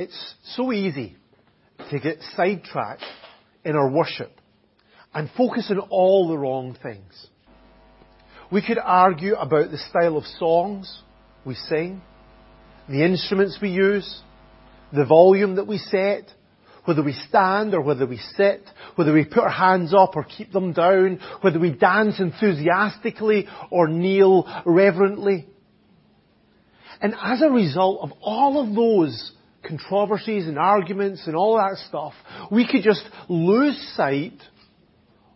It's so easy to get sidetracked in our worship and focus on all the wrong things. We could argue about the style of songs we sing, the instruments we use, the volume that we set, whether we stand or whether we sit, whether we put our hands up or keep them down, whether we dance enthusiastically or kneel reverently. And as a result of all of those controversies and arguments and all that stuff, we could just lose sight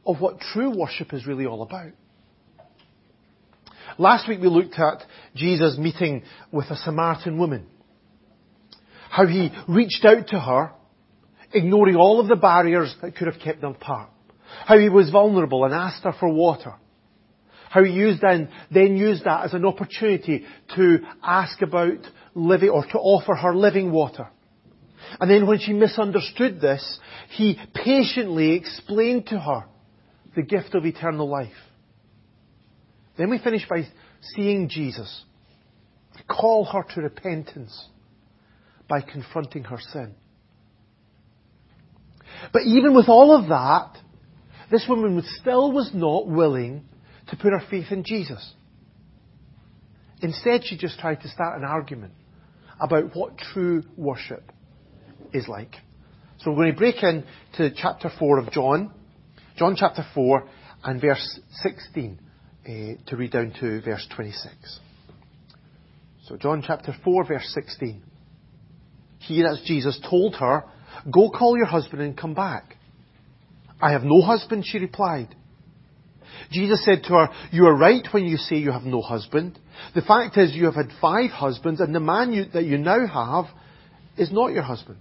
of what true worship is really all about. Last week we looked at Jesus meeting with a Samaritan woman. How he reached out to her, ignoring all of the barriers that could have kept them apart. How he was vulnerable and asked her for water. How he used then, then used that as an opportunity to ask about living, or to offer her living water. And then when she misunderstood this, he patiently explained to her the gift of eternal life. Then we finish by seeing Jesus call her to repentance by confronting her sin. But even with all of that, this woman still was not willing to put her faith in Jesus. Instead, she just tried to start an argument about what true worship is like. So we're going to break into chapter 4 of John, John chapter 4 and verse 16 uh, to read down to verse 26. So John chapter 4 verse 16. Here as Jesus told her, go call your husband and come back. I have no husband, she replied. Jesus said to her, you are right when you say you have no husband. The fact is you have had five husbands and the man you, that you now have is not your husband.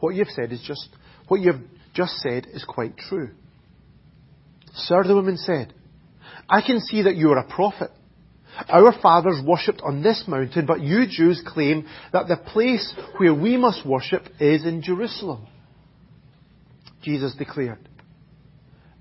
What you've said is just, what you've just said is quite true. Sir, the woman said, I can see that you are a prophet. Our fathers worshipped on this mountain, but you Jews claim that the place where we must worship is in Jerusalem. Jesus declared,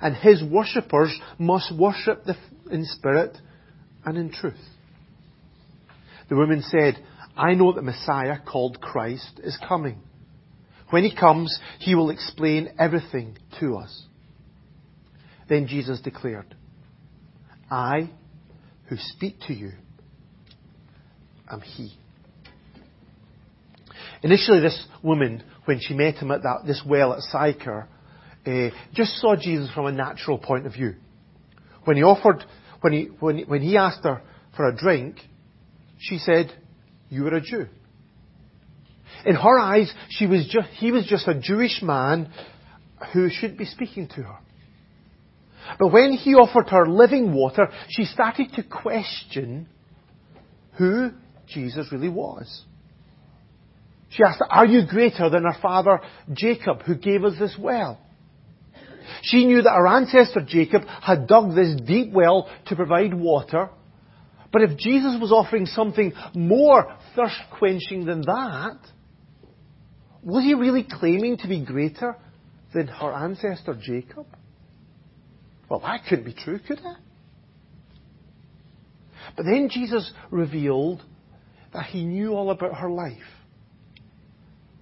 and his worshippers must worship in spirit and in truth. The woman said, I know that Messiah, called Christ, is coming. When he comes, he will explain everything to us. Then Jesus declared, I who speak to you am he. Initially, this woman, when she met him at that, this well at Sychar, uh, just saw Jesus from a natural point of view. When he offered, when he, when, when he asked her for a drink, she said, you are a Jew. In her eyes, she was just, he was just a Jewish man who should be speaking to her. But when he offered her living water, she started to question who Jesus really was. She asked, Are you greater than our father Jacob, who gave us this well? She knew that her ancestor Jacob had dug this deep well to provide water. But if Jesus was offering something more thirst quenching than that, was he really claiming to be greater than her ancestor Jacob? Well, that couldn't be true, could it? But then Jesus revealed that he knew all about her life.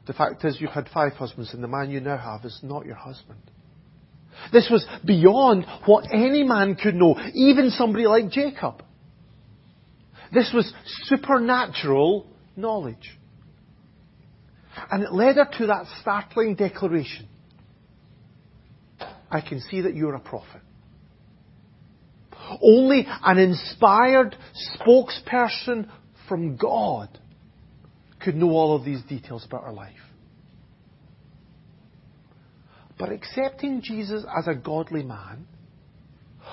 The fact is, you've had five husbands, and the man you now have is not your husband. This was beyond what any man could know, even somebody like Jacob. This was supernatural knowledge. And it led her to that startling declaration I can see that you're a prophet. Only an inspired spokesperson from God could know all of these details about her life. But accepting Jesus as a godly man,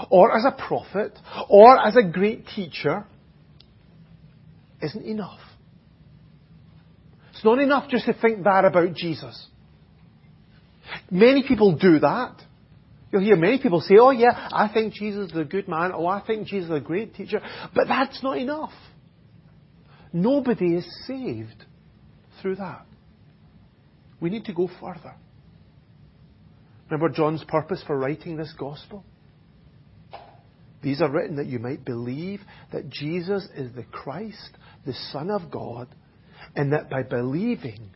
or as a prophet, or as a great teacher, isn't enough. It's not enough just to think that about Jesus. Many people do that. You'll hear many people say, oh yeah, I think Jesus is a good man. Oh, I think Jesus is a great teacher. But that's not enough. Nobody is saved through that. We need to go further. Remember John's purpose for writing this gospel? These are written that you might believe that Jesus is the Christ, the Son of God, and that by believing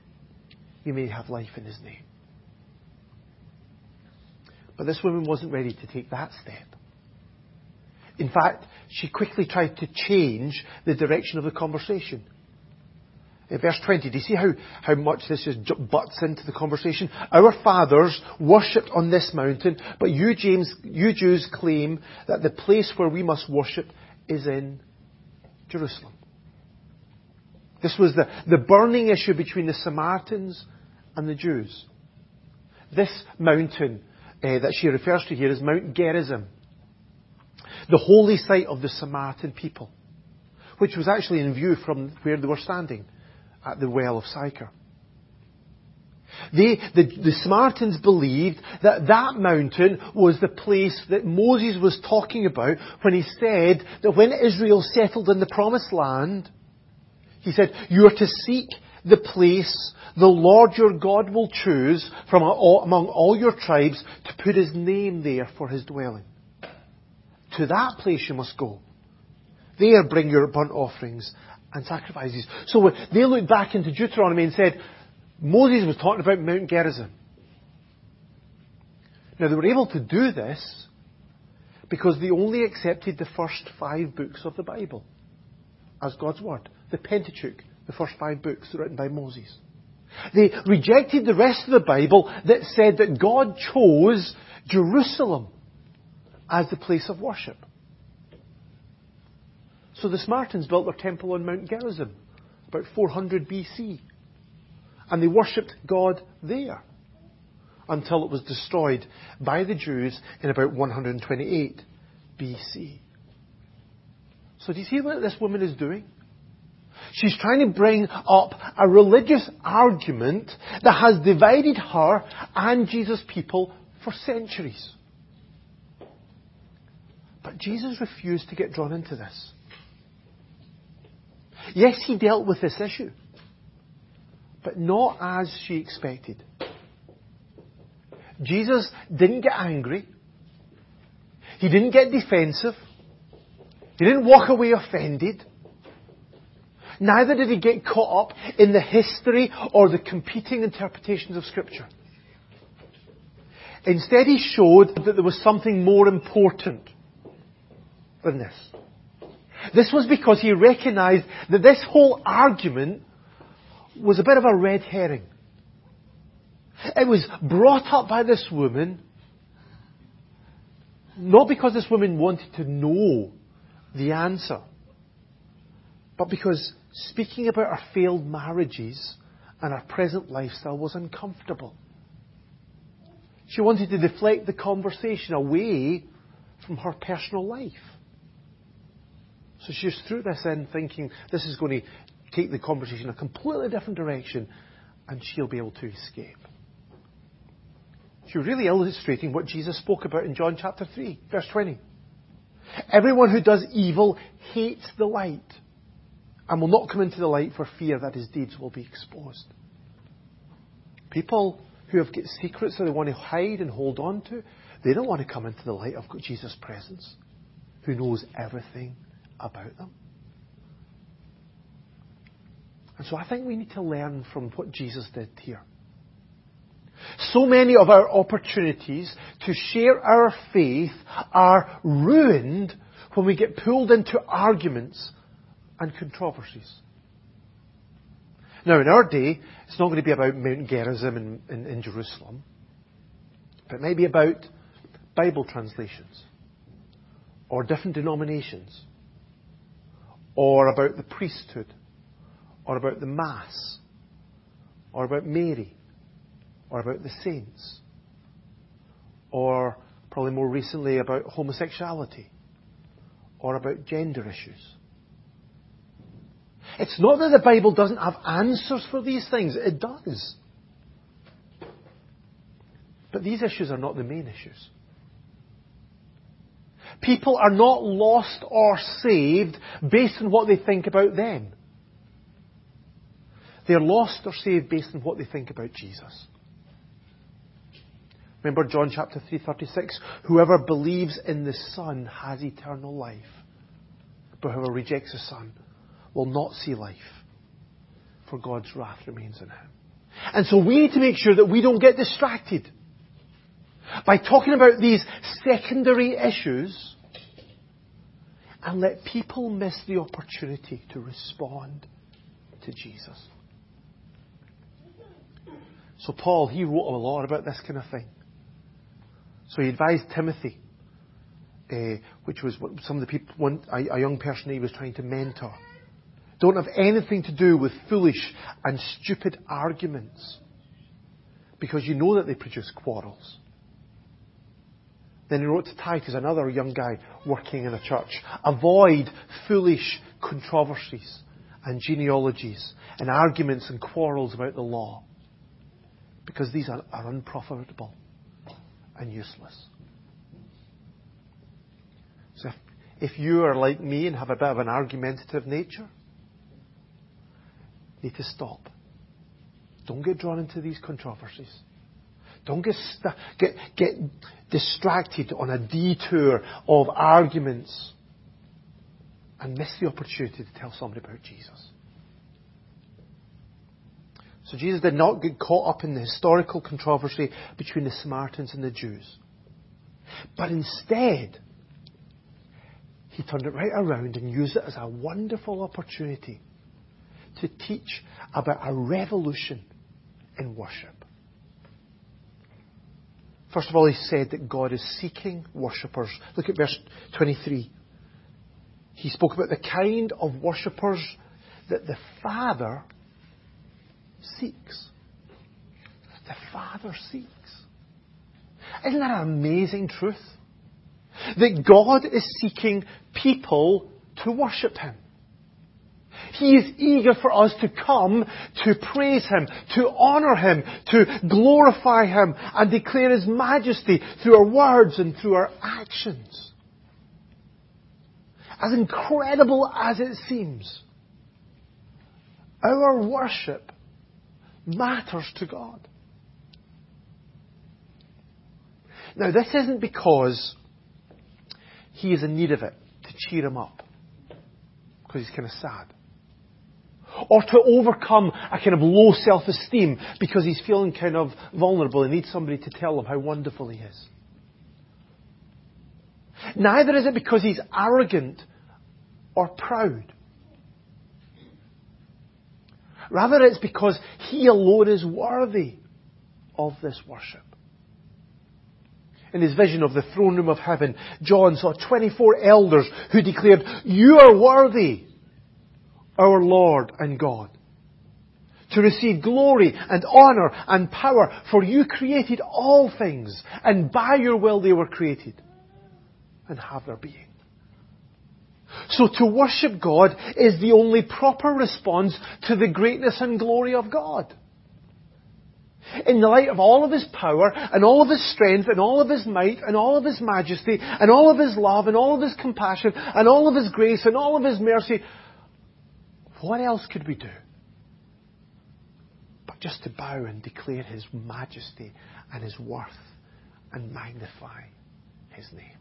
you may have life in his name. But this woman wasn't ready to take that step. In fact, she quickly tried to change the direction of the conversation. In verse 20, do you see how, how much this just butts into the conversation? Our fathers worshipped on this mountain, but you, James, you Jews claim that the place where we must worship is in Jerusalem. This was the, the burning issue between the Samaritans and the Jews. This mountain uh, that she refers to here is Mount Gerizim, the holy site of the Samaritan people, which was actually in view from where they were standing at the well of Sychar. They, the, the Samaritans believed that that mountain was the place that Moses was talking about when he said that when Israel settled in the promised land, he said, you are to seek the place the Lord your God will choose from among all your tribes to put his name there for his dwelling. To that place you must go. There bring your burnt offerings and sacrifices. So they looked back into Deuteronomy and said, Moses was talking about Mount Gerizim. Now they were able to do this because they only accepted the first five books of the Bible as God's Word. The Pentateuch, the first five books written by Moses. They rejected the rest of the Bible that said that God chose Jerusalem as the place of worship. So the Samaritans built their temple on Mount Gerizim about 400 BC. And they worshipped God there until it was destroyed by the Jews in about 128 BC. So do you see what this woman is doing? She's trying to bring up a religious argument that has divided her and Jesus' people for centuries. But Jesus refused to get drawn into this. Yes, he dealt with this issue, but not as she expected. Jesus didn't get angry. He didn't get defensive. He didn't walk away offended. Neither did he get caught up in the history or the competing interpretations of Scripture. Instead, he showed that there was something more important than this. This was because he recognized that this whole argument was a bit of a red herring. It was brought up by this woman, not because this woman wanted to know the answer, but because speaking about our failed marriages and our present lifestyle was uncomfortable. She wanted to deflect the conversation away from her personal life. So she just threw this in thinking this is going to take the conversation a completely different direction and she'll be able to escape. She was really illustrating what Jesus spoke about in John chapter 3, verse 20. Everyone who does evil hates the light and will not come into the light for fear that his deeds will be exposed. People who have got secrets that they want to hide and hold on to, they don't want to come into the light of Jesus' presence, who knows everything about them. And so I think we need to learn from what Jesus did here. So many of our opportunities to share our faith are ruined when we get pulled into arguments and controversies. Now, in our day, it's not going to be about Mount Gerizim in, in, in Jerusalem, but maybe about Bible translations or different denominations or about the priesthood, or about the Mass, or about Mary, or about the saints, or probably more recently about homosexuality, or about gender issues. It's not that the Bible doesn't have answers for these things. It does. But these issues are not the main issues. People are not lost or saved based on what they think about them. They're lost or saved based on what they think about Jesus. Remember John chapter 3:36, whoever believes in the Son has eternal life. But whoever rejects the Son will not see life, for God's wrath remains in him. And so we need to make sure that we don't get distracted by talking about these secondary issues and let people miss the opportunity to respond to Jesus. So Paul, he wrote a lot about this kind of thing. So he advised Timothy, uh, which was some of the people, one, a, a young person he was trying to mentor. Don't have anything to do with foolish and stupid arguments, because you know that they produce quarrels. Then he wrote to Titus, another young guy working in a church, avoid foolish controversies and genealogies and arguments and quarrels about the law because these are, are unprofitable and useless. So if, if you are like me and have a bit of an argumentative nature, you need to stop. Don't get drawn into these controversies. Don't get, st- get, get distracted on a detour of arguments and miss the opportunity to tell somebody about Jesus. So Jesus did not get caught up in the historical controversy between the Samaritans and the Jews. But instead, he turned it right around and used it as a wonderful opportunity to teach about a revolution in worship. First of all, he said that God is seeking worshippers. Look at verse 23. He spoke about the kind of worshippers that the Father seeks. The Father seeks. Isn't that an amazing truth? That God is seeking people to worship Him. He is eager for us to come to praise Him, to honour Him, to glorify Him, and declare His majesty through our words and through our actions. As incredible as it seems, our worship matters to God. Now, this isn't because he is in need of it to cheer him up, because he's kind of sad. Or to overcome a kind of low self-esteem because he's feeling kind of vulnerable and needs somebody to tell him how wonderful he is. Neither is it because he's arrogant or proud. Rather, it's because He alone is worthy of this worship. In his vision of the throne room of heaven, John saw 24 elders who declared, You are worthy, our Lord and God, to receive glory and honor and power, for you created all things, and by your will they were created and have their being. So to worship God is the only proper response to the greatness and glory of God. In the light of all of His power and all of His strength and all of His might and all of His majesty and all of His love and all of His compassion and all of His grace and all of His mercy, what else could we do? But just to bow and declare His majesty and His worth and magnify His name.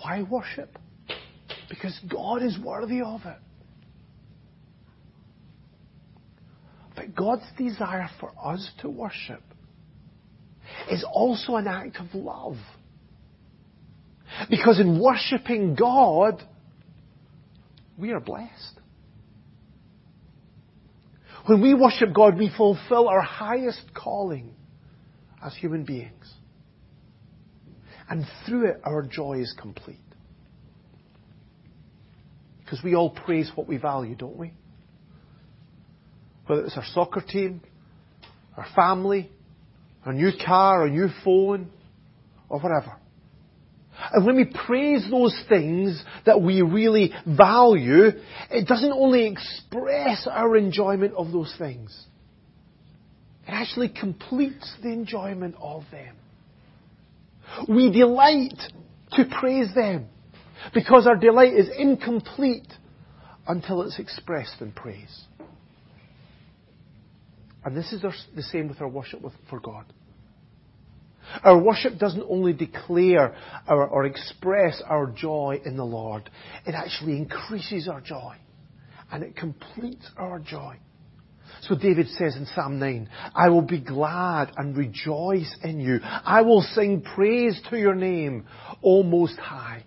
Why worship? Because God is worthy of it. But God's desire for us to worship is also an act of love. Because in worshipping God, we are blessed. When we worship God, we fulfill our highest calling as human beings. And through it, our joy is complete. Because we all praise what we value, don't we? Whether it's our soccer team, our family, our new car, our new phone, or whatever. And when we praise those things that we really value, it doesn't only express our enjoyment of those things. It actually completes the enjoyment of them. We delight to praise them because our delight is incomplete until it's expressed in praise. And this is our, the same with our worship with, for God. Our worship doesn't only declare our, or express our joy in the Lord, it actually increases our joy. And it completes our joy. So David says in Psalm 9, I will be glad and rejoice in you. I will sing praise to your name, O Most High.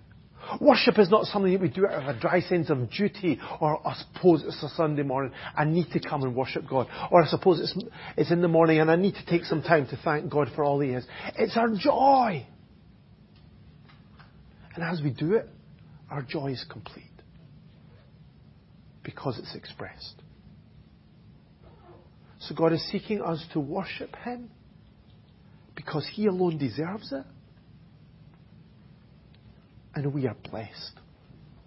Worship is not something that we do out of a dry sense of duty, or I suppose it's a Sunday morning, I need to come and worship God. Or I suppose it's, it's in the morning and I need to take some time to thank God for all He is. It's our joy. And as we do it, our joy is complete. Because it's expressed. So God is seeking us to worship Him because He alone deserves it and we are blessed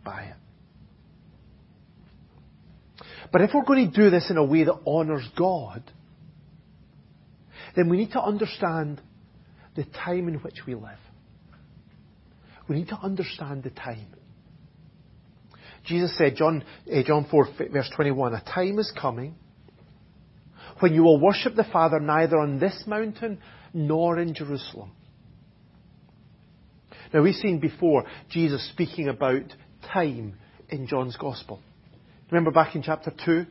by it. But if we're going to do this in a way that honours God, then we need to understand the time in which we live. We need to understand the time. Jesus said, John, uh, John 4, verse 21, a time is coming when you will worship the Father neither on this mountain nor in Jerusalem. Now we've seen before Jesus speaking about time in John's Gospel. Remember back in chapter 2?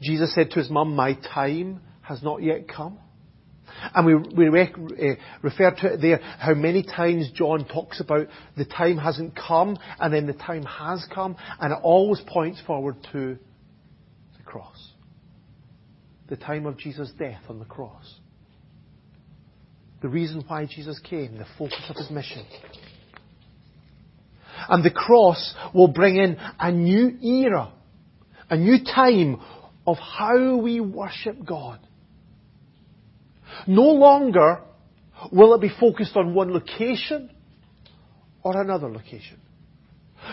Jesus said to his mum, My time has not yet come. And we, we uh, refer to it there how many times John talks about the time hasn't come and then the time has come and it always points forward to the cross. The time of Jesus' death on the cross. The reason why Jesus came, the focus of his mission. And the cross will bring in a new era, a new time of how we worship God. No longer will it be focused on one location or another location.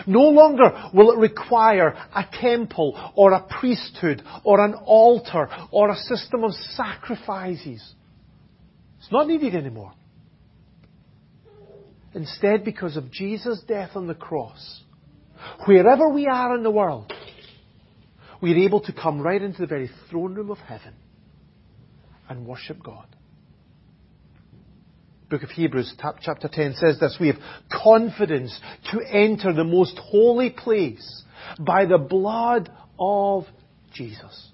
No longer will it require a temple or a priesthood or an altar or a system of sacrifices. It's not needed anymore. Instead, because of Jesus' death on the cross, wherever we are in the world, we're able to come right into the very throne room of heaven and worship God. Book of Hebrews, chapter 10 says this, we have confidence to enter the most holy place by the blood of Jesus.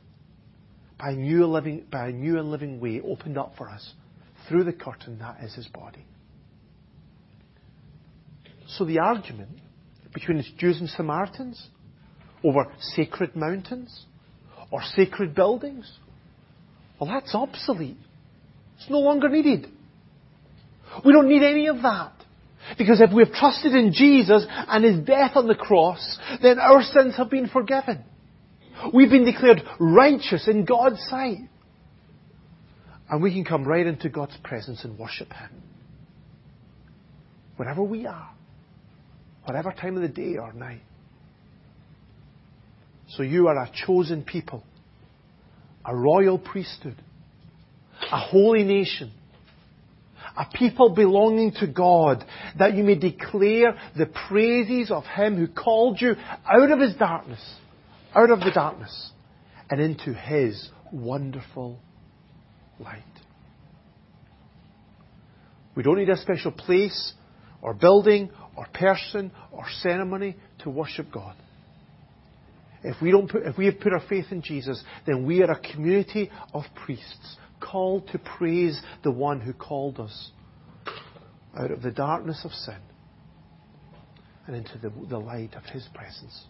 By new, living, by a new and living way opened up for us through the curtain that is his body. So the argument between Jews and Samaritans over sacred mountains or sacred buildings, well, that's obsolete. It's no longer needed. We don't need any of that. Because if we've trusted in Jesus and His death on the cross, then our sins have been forgiven. We've been declared righteous in God's sight. And we can come right into God's presence and worship Him. Wherever we are whatever time of the day or night. So you are a chosen people, a royal priesthood, a holy nation, a people belonging to God, that you may declare the praises of Him who called you out of His darkness, out of the darkness, and into His wonderful light. We don't need a special place or building or person or ceremony to worship God. If we, don't put, if we have put our faith in Jesus, then we are a community of priests called to praise the one who called us out of the darkness of sin and into the, the light of his presence.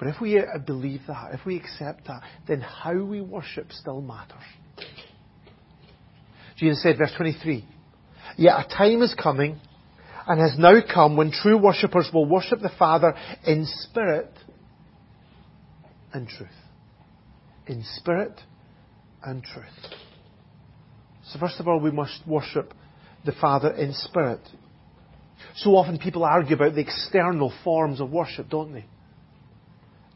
But if we uh, believe that, if we accept that, then how we worship still matters. Jesus said, verse 23, Yet a time is coming and has now come when true worshippers will worship the Father in spirit and truth. In spirit and truth. So first of all, we must worship the Father in spirit. So often people argue about the external forms of worship, don't they?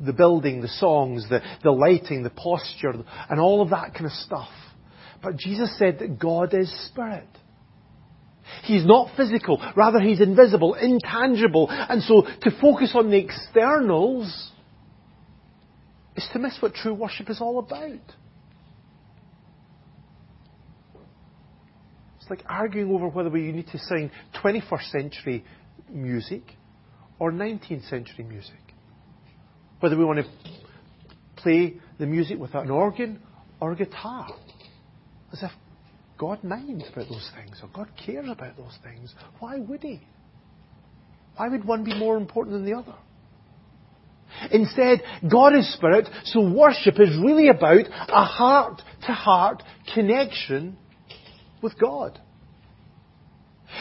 The building, the songs, the, the lighting, the posture, and all of that kind of stuff. But Jesus said that God is spirit. He's not physical, rather he's invisible, intangible. And so to focus on the externals is to miss what true worship is all about. It's like arguing over whether we need to sing 21st century music or 19th century music. Whether we want to play the music with an organ or a guitar. As if God minds about those things or God cares about those things. Why would He? Why would one be more important than the other? Instead, God is spirit, so worship is really about a heart to heart connection with God.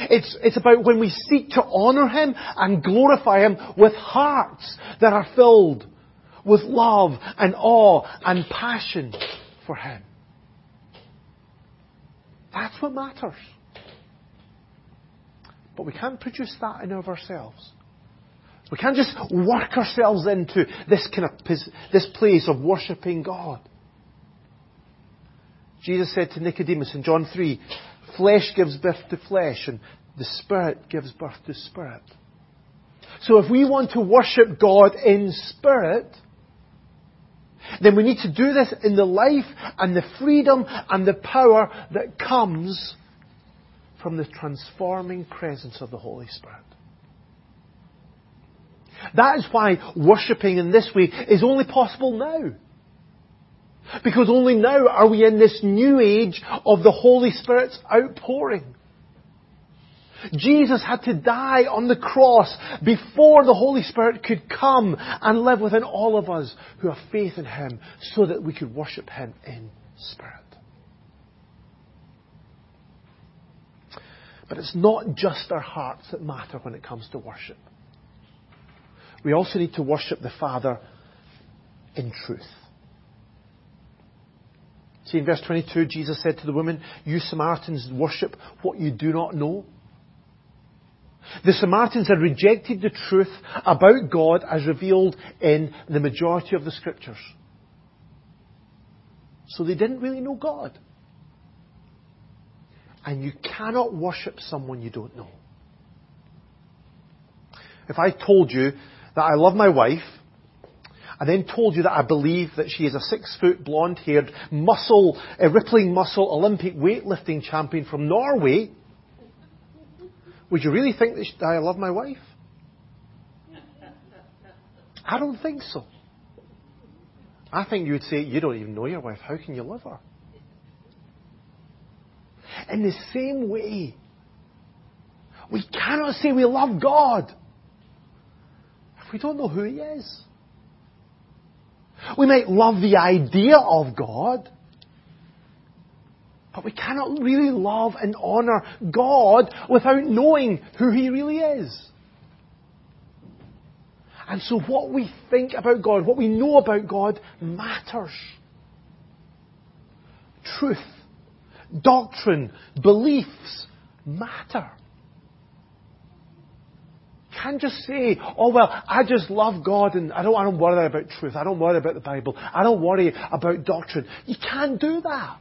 It's, it's about when we seek to honour Him and glorify Him with hearts that are filled with love and awe and passion for Him. That's what matters. But we can't produce that in of ourselves. We can't just work ourselves into this kind of this place of worshipping God. Jesus said to Nicodemus in John 3, flesh gives birth to flesh and the Spirit gives birth to Spirit. So if we want to worship God in Spirit, then we need to do this in the life and the freedom and the power that comes from the transforming presence of the Holy Spirit. That is why worshipping in this way is only possible now. Because only now are we in this new age of the Holy Spirit's outpouring. Jesus had to die on the cross before the Holy Spirit could come and live within all of us who have faith in Him so that we could worship Him in spirit. But it's not just our hearts that matter when it comes to worship. We also need to worship the Father in truth. See, in verse 22, Jesus said to the woman, You Samaritans worship what you do not know. The Samaritans had rejected the truth about God as revealed in the majority of the scriptures. So they didn't really know God. And you cannot worship someone you don't know. If I told you that I love my wife, and then told you that I believe that she is a six foot blonde haired muscle, a rippling muscle Olympic weightlifting champion from Norway, would you really think that I love my wife? I don't think so. I think you would say, You don't even know your wife. How can you love her? In the same way, we cannot say we love God if we don't know who He is. We might love the idea of God, but we cannot really love and honour God without knowing who He really is. And so what we think about God, what we know about God matters. Truth, doctrine, beliefs matter can't just say, oh well, I just love God and I don't, I don't worry about truth. I don't worry about the Bible. I don't worry about doctrine. You can't do that.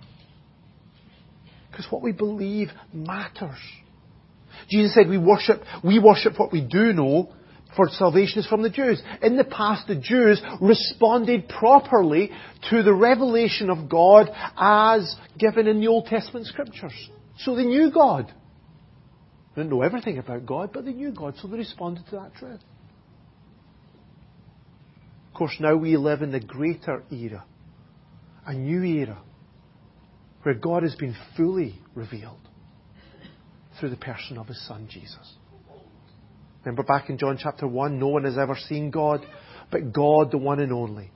Because what we believe matters. Jesus said we worship, we worship what we do know, for salvation is from the Jews. In the past, the Jews responded properly to the revelation of God as given in the Old Testament scriptures. So they knew God. They didn't know everything about God, but they knew God, so they responded to that truth. Of course, now we live in the greater era, a new era, where God has been fully revealed through the person of His Son, Jesus. Remember back in John chapter 1, no one has ever seen God, but God, the one and only,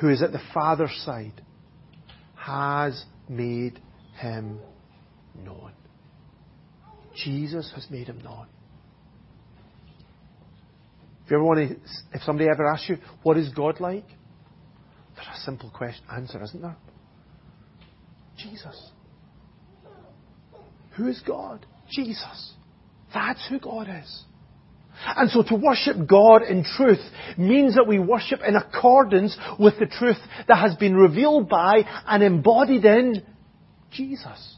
who is at the Father's side, has made Him known. Jesus has made him known. If you ever want to, if somebody ever asks you, what is God like? There's a simple question, answer, isn't there? Jesus. Who is God? Jesus. That's who God is. And so to worship God in truth means that we worship in accordance with the truth that has been revealed by and embodied in Jesus.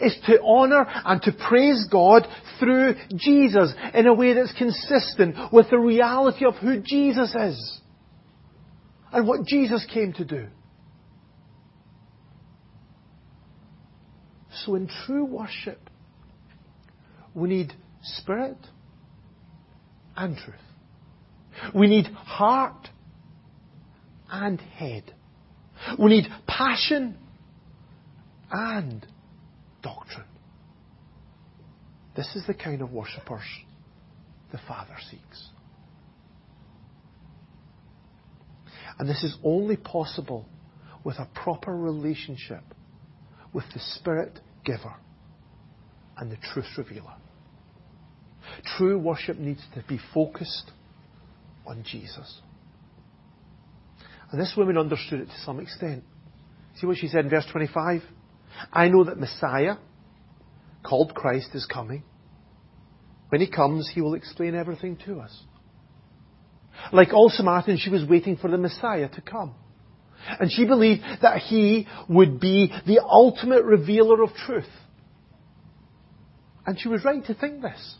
It's to honour and to praise God through Jesus in a way that's consistent with the reality of who Jesus is and what Jesus came to do. So in true worship, we need spirit and truth. We need heart and head. We need passion and doctrine. This is the kind of worshippers the Father seeks. And this is only possible with a proper relationship with the Spirit giver and the truth revealer. True worship needs to be focused on Jesus. And this woman understood it to some extent. See what she said in verse 25? I know that Messiah, called Christ, is coming. When he comes, he will explain everything to us. Like all Samaritans, she was waiting for the Messiah to come. And she believed that he would be the ultimate revealer of truth. And she was right to think this.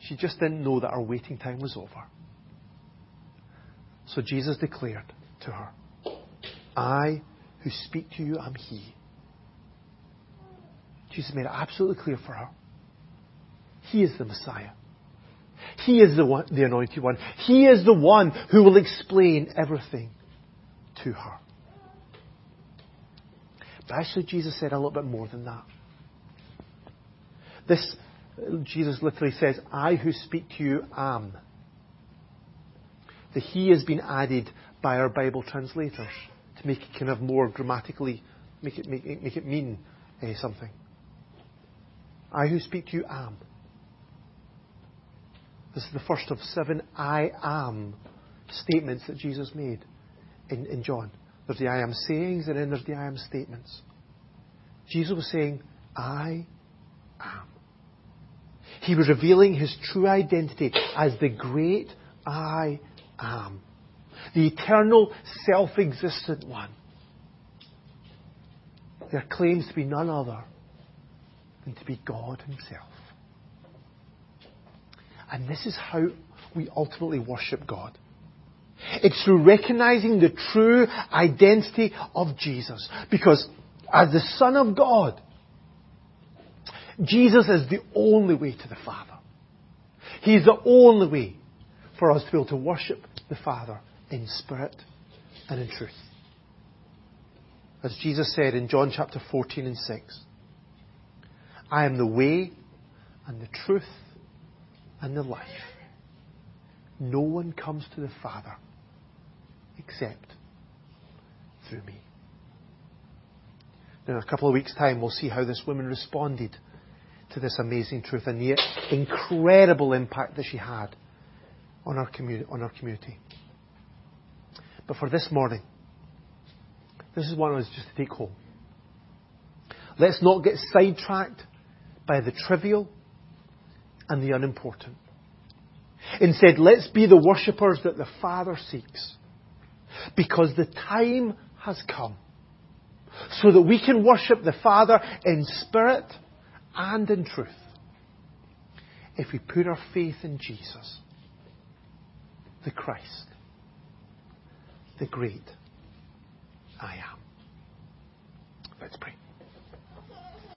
She just didn't know that her waiting time was over. So Jesus declared to her, I who speak to you am He. Jesus made it absolutely clear for her. He is the Messiah. He is the one, the anointed one. He is the one who will explain everything to her. But actually, Jesus said a little bit more than that. This, Jesus literally says, I who speak to you am. The He has been added by our Bible translators to make it kind of more grammatically, make it, make it, make it mean uh, something. I who speak to you am. This is the first of seven I am statements that Jesus made in, in John. There's the I am sayings and then there's the I am statements. Jesus was saying, I am. He was revealing his true identity as the great I am the eternal, self-existent one. There claims to be none other than to be God Himself. And this is how we ultimately worship God. It's through recognizing the true identity of Jesus. Because as the Son of God, Jesus is the only way to the Father. He's the only way for us to be able to worship the Father in spirit and in truth. As Jesus said in John chapter 14 and 6, I am the way and the truth and the life. No one comes to the Father except through me. Now, in a couple of weeks' time, we'll see how this woman responded to this amazing truth and the incredible impact that she had on our, on our community. But for this morning, this is one of us just to take home. Let's not get sidetracked by the trivial and the unimportant. Instead, let's be the worshippers that the Father seeks. Because the time has come so that we can worship the Father in spirit and in truth. If we put our faith in Jesus, the Christ the great I am. Let's pray.